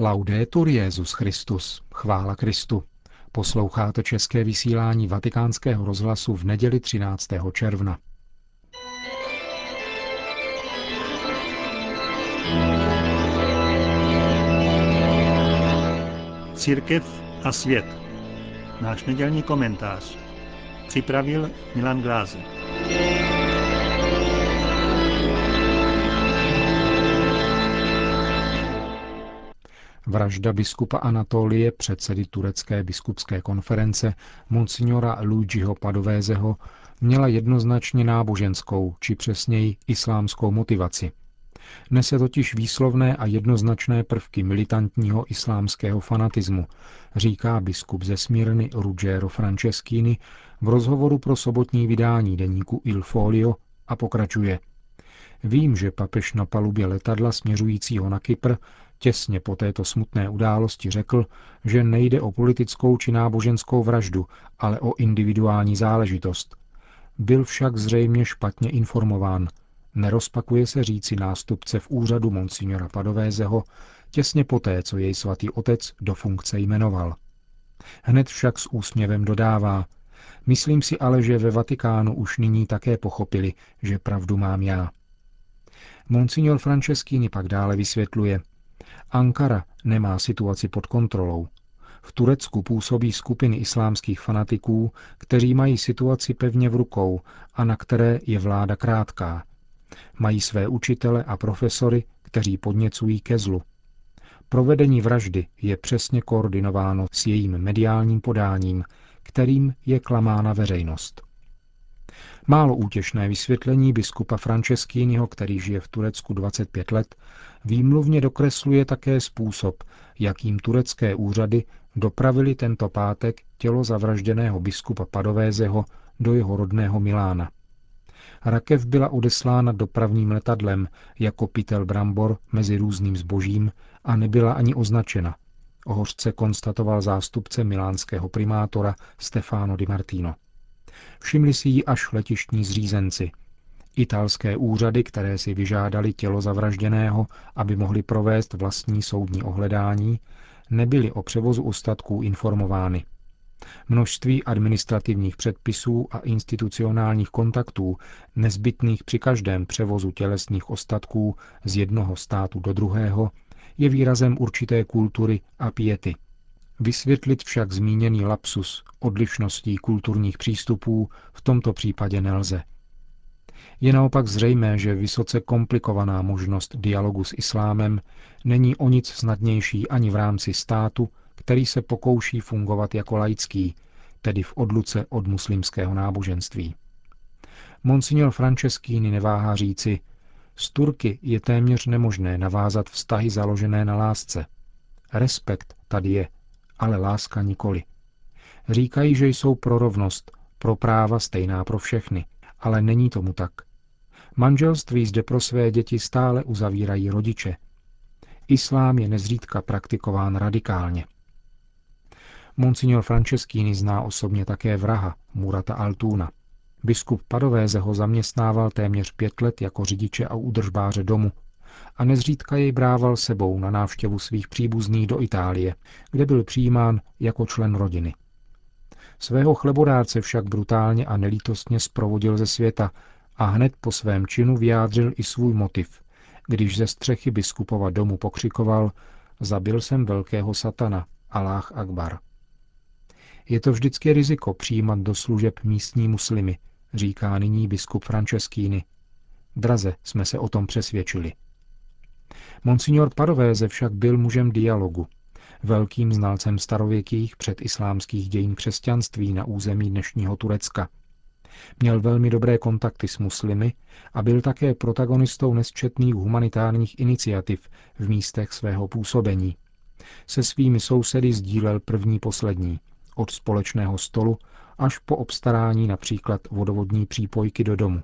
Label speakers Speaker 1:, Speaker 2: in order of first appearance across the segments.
Speaker 1: Laudetur Jezus Christus, chvála Kristu. Posloucháte české vysílání Vatikánského rozhlasu v neděli 13. června.
Speaker 2: Církev a svět. Náš nedělní komentář. Připravil Milan Glázer.
Speaker 1: Vražda biskupa Anatolie, předsedy turecké biskupské konference, monsignora Luigiho Padovézeho, měla jednoznačně náboženskou, či přesněji islámskou motivaci. Nese totiž výslovné a jednoznačné prvky militantního islámského fanatismu, říká biskup ze Smírny Ruggero Franceschini v rozhovoru pro sobotní vydání deníku Il Folio a pokračuje. Vím, že papež na palubě letadla směřujícího na Kypr těsně po této smutné události řekl, že nejde o politickou či náboženskou vraždu, ale o individuální záležitost. Byl však zřejmě špatně informován. Nerozpakuje se říci nástupce v úřadu monsignora Padovézeho těsně poté, co jej svatý otec do funkce jmenoval. Hned však s úsměvem dodává, myslím si ale, že ve Vatikánu už nyní také pochopili, že pravdu mám já. Monsignor Franceschini pak dále vysvětluje, Ankara nemá situaci pod kontrolou. V Turecku působí skupiny islámských fanatiků, kteří mají situaci pevně v rukou a na které je vláda krátká. Mají své učitele a profesory, kteří podněcují ke zlu. Provedení vraždy je přesně koordinováno s jejím mediálním podáním, kterým je klamána veřejnost. Málo útěšné vysvětlení biskupa Franceschínyho, který žije v Turecku 25 let, výmluvně dokresluje také způsob, jakým turecké úřady dopravili tento pátek tělo zavražděného biskupa Padovézeho do jeho rodného Milána. Rakev byla odeslána dopravním letadlem jako pytel brambor mezi různým zbožím a nebyla ani označena. Hořce konstatoval zástupce milánského primátora Stefano Di Martino. Všimli si ji až letištní zřízenci. Italské úřady, které si vyžádali tělo zavražděného, aby mohli provést vlastní soudní ohledání, nebyly o převozu ostatků informovány. Množství administrativních předpisů a institucionálních kontaktů, nezbytných při každém převozu tělesných ostatků z jednoho státu do druhého, je výrazem určité kultury a piety – Vysvětlit však zmíněný lapsus odlišností kulturních přístupů v tomto případě nelze. Je naopak zřejmé, že vysoce komplikovaná možnost dialogu s islámem není o nic snadnější ani v rámci státu, který se pokouší fungovat jako laický, tedy v odluce od muslimského náboženství. Monsignor Franceschini neváhá říci, z Turky je téměř nemožné navázat vztahy založené na lásce. Respekt tady je, ale láska nikoli. Říkají, že jsou pro rovnost, pro práva stejná pro všechny, ale není tomu tak. Manželství zde pro své děti stále uzavírají rodiče. Islám je nezřídka praktikován radikálně. Monsignor Franceschini zná osobně také vraha Murata Altuna. Biskup Padovéze ho zaměstnával téměř pět let jako řidiče a údržbáře domu, a nezřídka jej brával sebou na návštěvu svých příbuzných do Itálie, kde byl přijímán jako člen rodiny. Svého chlebodárce však brutálně a nelítostně zprovodil ze světa a hned po svém činu vyjádřil i svůj motiv, když ze střechy biskupova domu pokřikoval Zabil jsem velkého satana, Aláh Akbar. Je to vždycky riziko přijímat do služeb místní muslimy, říká nyní biskup Franceschini. Draze jsme se o tom přesvědčili. Monsignor Padovéze však byl mužem dialogu, velkým znalcem starověkých předislámských dějin křesťanství na území dnešního Turecka. Měl velmi dobré kontakty s muslimy a byl také protagonistou nesčetných humanitárních iniciativ v místech svého působení. Se svými sousedy sdílel první poslední, od společného stolu až po obstarání například vodovodní přípojky do domu.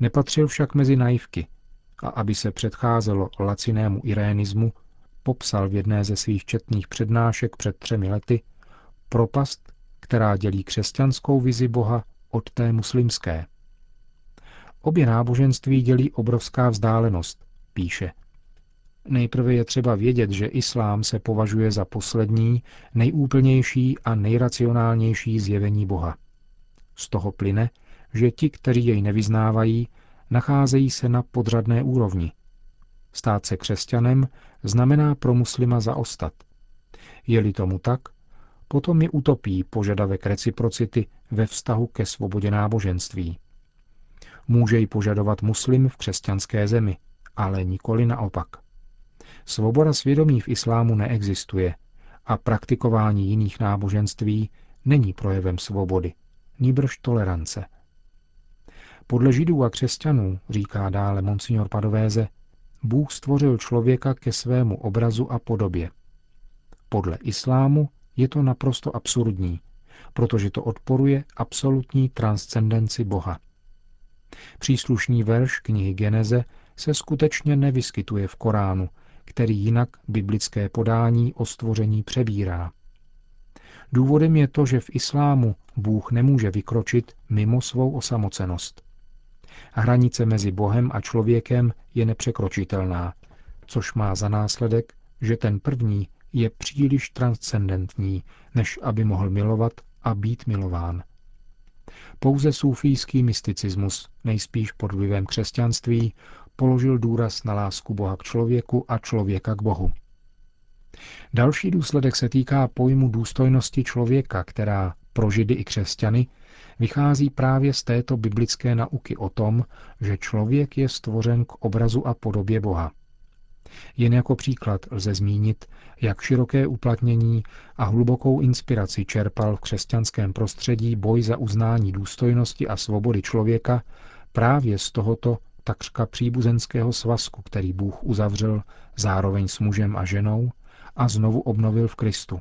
Speaker 1: Nepatřil však mezi naivky, a aby se předcházelo lacinému irénismu, popsal v jedné ze svých četných přednášek před třemi lety propast, která dělí křesťanskou vizi Boha od té muslimské. Obě náboženství dělí obrovská vzdálenost, píše. Nejprve je třeba vědět, že islám se považuje za poslední, nejúplnější a nejracionálnější zjevení Boha. Z toho plyne, že ti, kteří jej nevyznávají, nacházejí se na podřadné úrovni. Stát se křesťanem znamená pro muslima zaostat. Je-li tomu tak, potom je utopí požadavek reciprocity ve vztahu ke svobodě náboženství. Může ji požadovat muslim v křesťanské zemi, ale nikoli naopak. Svoboda svědomí v islámu neexistuje a praktikování jiných náboženství není projevem svobody, níbrž tolerance. Podle židů a křesťanů, říká dále monsignor Padovéze, Bůh stvořil člověka ke svému obrazu a podobě. Podle islámu je to naprosto absurdní, protože to odporuje absolutní transcendenci Boha. Příslušný verš knihy Geneze se skutečně nevyskytuje v Koránu, který jinak biblické podání o stvoření přebírá. Důvodem je to, že v islámu Bůh nemůže vykročit mimo svou osamocenost. Hranice mezi Bohem a člověkem je nepřekročitelná, což má za následek, že ten první je příliš transcendentní, než aby mohl milovat a být milován. Pouze sufijský mysticismus, nejspíš pod vlivem křesťanství, položil důraz na lásku Boha k člověku a člověka k Bohu. Další důsledek se týká pojmu důstojnosti člověka, která pro židy i křesťany vychází právě z této biblické nauky o tom, že člověk je stvořen k obrazu a podobě Boha. Jen jako příklad lze zmínit, jak široké uplatnění a hlubokou inspiraci čerpal v křesťanském prostředí boj za uznání důstojnosti a svobody člověka právě z tohoto takřka příbuzenského svazku, který Bůh uzavřel zároveň s mužem a ženou a znovu obnovil v Kristu.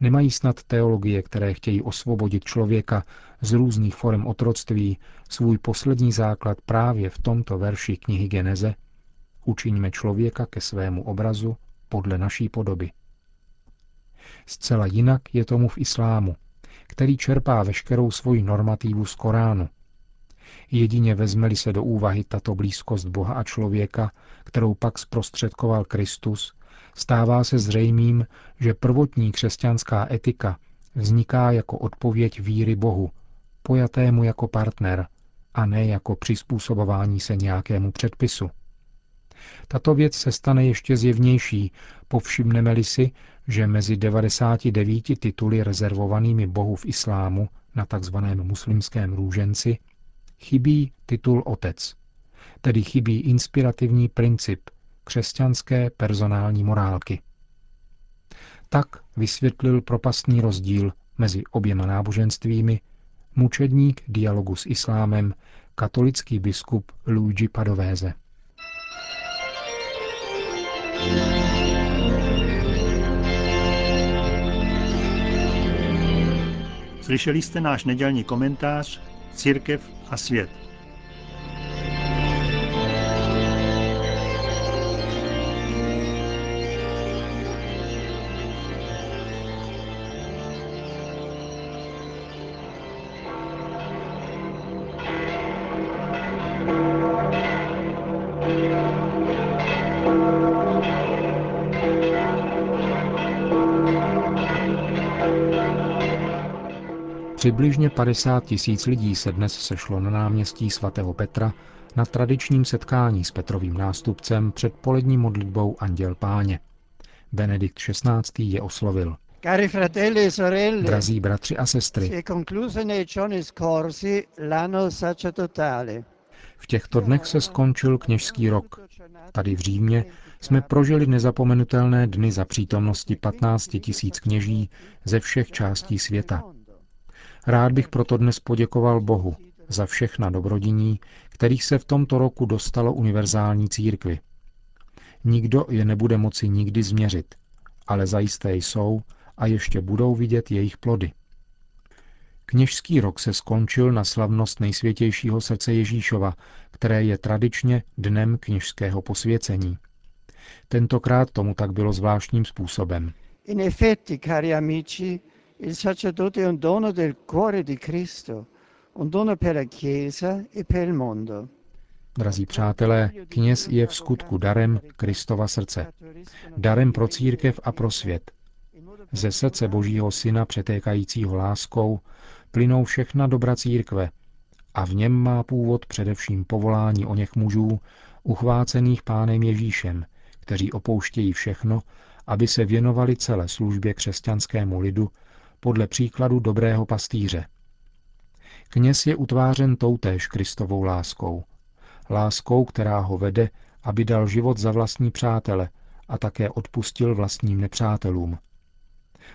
Speaker 1: Nemají snad teologie, které chtějí osvobodit člověka z různých forem otroctví, svůj poslední základ právě v tomto verši knihy Geneze? Učiňme člověka ke svému obrazu podle naší podoby. Zcela jinak je tomu v islámu, který čerpá veškerou svoji normativu z Koránu. Jedině vezmeli se do úvahy tato blízkost Boha a člověka, kterou pak zprostředkoval Kristus, stává se zřejmým, že prvotní křesťanská etika vzniká jako odpověď víry Bohu, pojatému jako partner, a ne jako přizpůsobování se nějakému předpisu. Tato věc se stane ještě zjevnější, povšimneme-li si, že mezi 99 tituly rezervovanými Bohu v islámu na tzv. muslimském růženci chybí titul otec, tedy chybí inspirativní princip křesťanské personální morálky. Tak vysvětlil propastný rozdíl mezi oběma náboženstvími mučedník dialogu s islámem katolický biskup Luigi Padovéze.
Speaker 2: Slyšeli jste náš nedělní komentář Církev a svět.
Speaker 1: Přibližně 50 tisíc lidí se dnes sešlo na náměstí svatého Petra na tradičním setkání s Petrovým nástupcem před polední modlitbou Anděl Páně. Benedikt XVI. je oslovil.
Speaker 3: Cari fratelli e sorelle,
Speaker 1: Drazí bratři a sestry,
Speaker 3: si è concluso nei giorni scorsi l'anno sacerdotale.
Speaker 1: v těchto dnech se skončil kněžský rok. Tady v Římě jsme prožili nezapomenutelné dny za přítomnosti 15 tisíc kněží ze všech částí světa. Rád bych proto dnes poděkoval Bohu za všechna dobrodiní, kterých se v tomto roku dostalo univerzální církvi. Nikdo je nebude moci nikdy změřit, ale zajisté jsou a ještě budou vidět jejich plody. Kněžský rok se skončil na slavnost nejsvětějšího srdce Ježíšova, které je tradičně dnem kněžského posvěcení. Tentokrát tomu tak bylo zvláštním způsobem.
Speaker 3: In effetti, cari amici, il sacerdote è un dono del cuore di Cristo, un dono per la Chiesa e per il mondo.
Speaker 1: Drazí přátelé, kněz je v skutku darem Kristova srdce. Darem pro církev a pro svět. Ze srdce Božího Syna přetékajícího láskou plynou všechna dobra církve a v něm má původ především povolání o něch mužů, uchvácených pánem Ježíšem, kteří opouštějí všechno, aby se věnovali celé službě křesťanskému lidu podle příkladu dobrého pastýře. Kněz je utvářen toutéž Kristovou láskou. Láskou, která ho vede, aby dal život za vlastní přátele a také odpustil vlastním nepřátelům.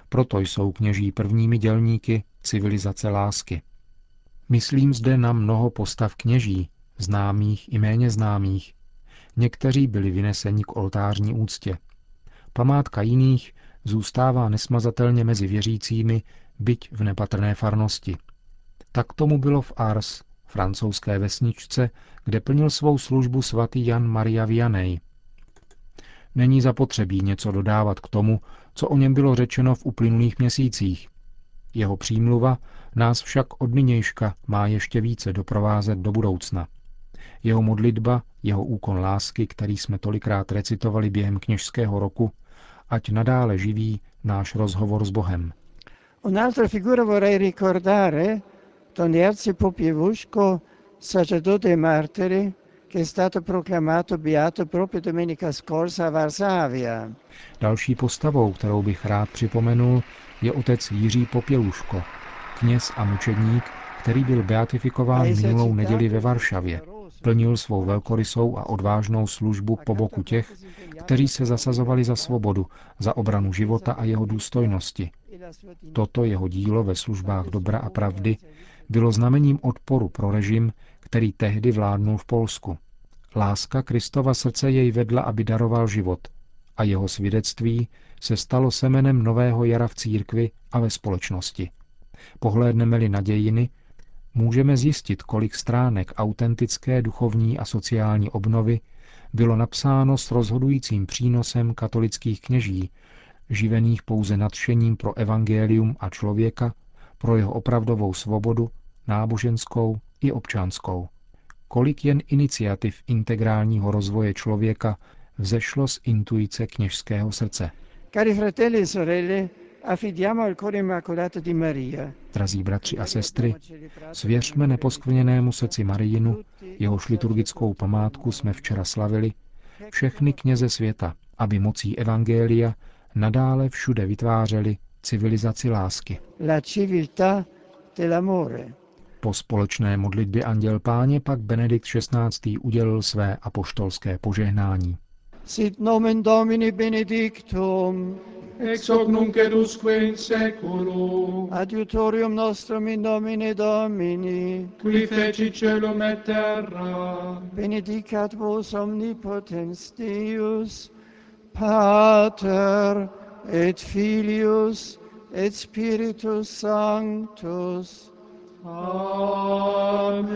Speaker 1: Proto jsou kněží prvními dělníky civilizace lásky. Myslím zde na mnoho postav kněží, známých i méně známých. Někteří byli vyneseni k oltářní úctě. Památka jiných zůstává nesmazatelně mezi věřícími, byť v nepatrné farnosti. Tak tomu bylo v Ars, francouzské vesničce, kde plnil svou službu svatý Jan Maria Vianney. Není zapotřebí něco dodávat k tomu, co o něm bylo řečeno v uplynulých měsících. Jeho přímluva nás však od nynějška má ještě více doprovázet do budoucna. Jeho modlitba, jeho úkon lásky, který jsme tolikrát recitovali během kněžského roku, ať nadále živí náš rozhovor s Bohem.
Speaker 3: Un'altra figura vorrei ricordare, Don Jerzy Popievuško, sacerdote e martire, che è stato proclamato beato proprio domenica scorsa a Varsavia.
Speaker 1: Další postavou, kterou bych rád připomenul, je otec Jiří Popěluško, kněz a mučedník, který byl beatifikován minulou neděli ve Varšavě. Plnil svou velkorysou a odvážnou službu po boku těch, kteří se zasazovali za svobodu, za obranu života a jeho důstojnosti. Toto jeho dílo ve službách dobra a pravdy bylo znamením odporu pro režim, který tehdy vládnul v Polsku. Láska Kristova srdce jej vedla, aby daroval život a jeho svědectví se stalo semenem nového jara v církvi a ve společnosti. Pohlédneme-li na dějiny, můžeme zjistit, kolik stránek autentické duchovní a sociální obnovy bylo napsáno s rozhodujícím přínosem katolických kněží, živených pouze nadšením pro evangelium a člověka, pro jeho opravdovou svobodu, náboženskou i občanskou. Kolik jen iniciativ integrálního rozvoje člověka vzešlo z intuice kněžského srdce.
Speaker 3: Cari fratelli e sorelle, affidiamo al cuore immacolato di Maria.
Speaker 1: Drazí bratři a sestry, svěřme neposkvrněnému srdci Marijinu, jehož liturgickou památku jsme včera slavili, všechny kněze světa, aby mocí Evangelia nadále všude vytvářeli civilizaci lásky.
Speaker 3: La civiltà dell'amore.
Speaker 1: Po společné modlitbě Anděl Páně pak Benedikt XVI. udělil své apoštolské požehnání.
Speaker 3: Sit nomen Domini benedictum,
Speaker 4: ex hoc nunc edusque in seculum,
Speaker 3: adiutorium nostrum in nomine Domini,
Speaker 4: qui feci celum et terra,
Speaker 3: benedicat vos omnipotens Deus, Pater et Filius et Spiritus Sanctus.
Speaker 4: Amen.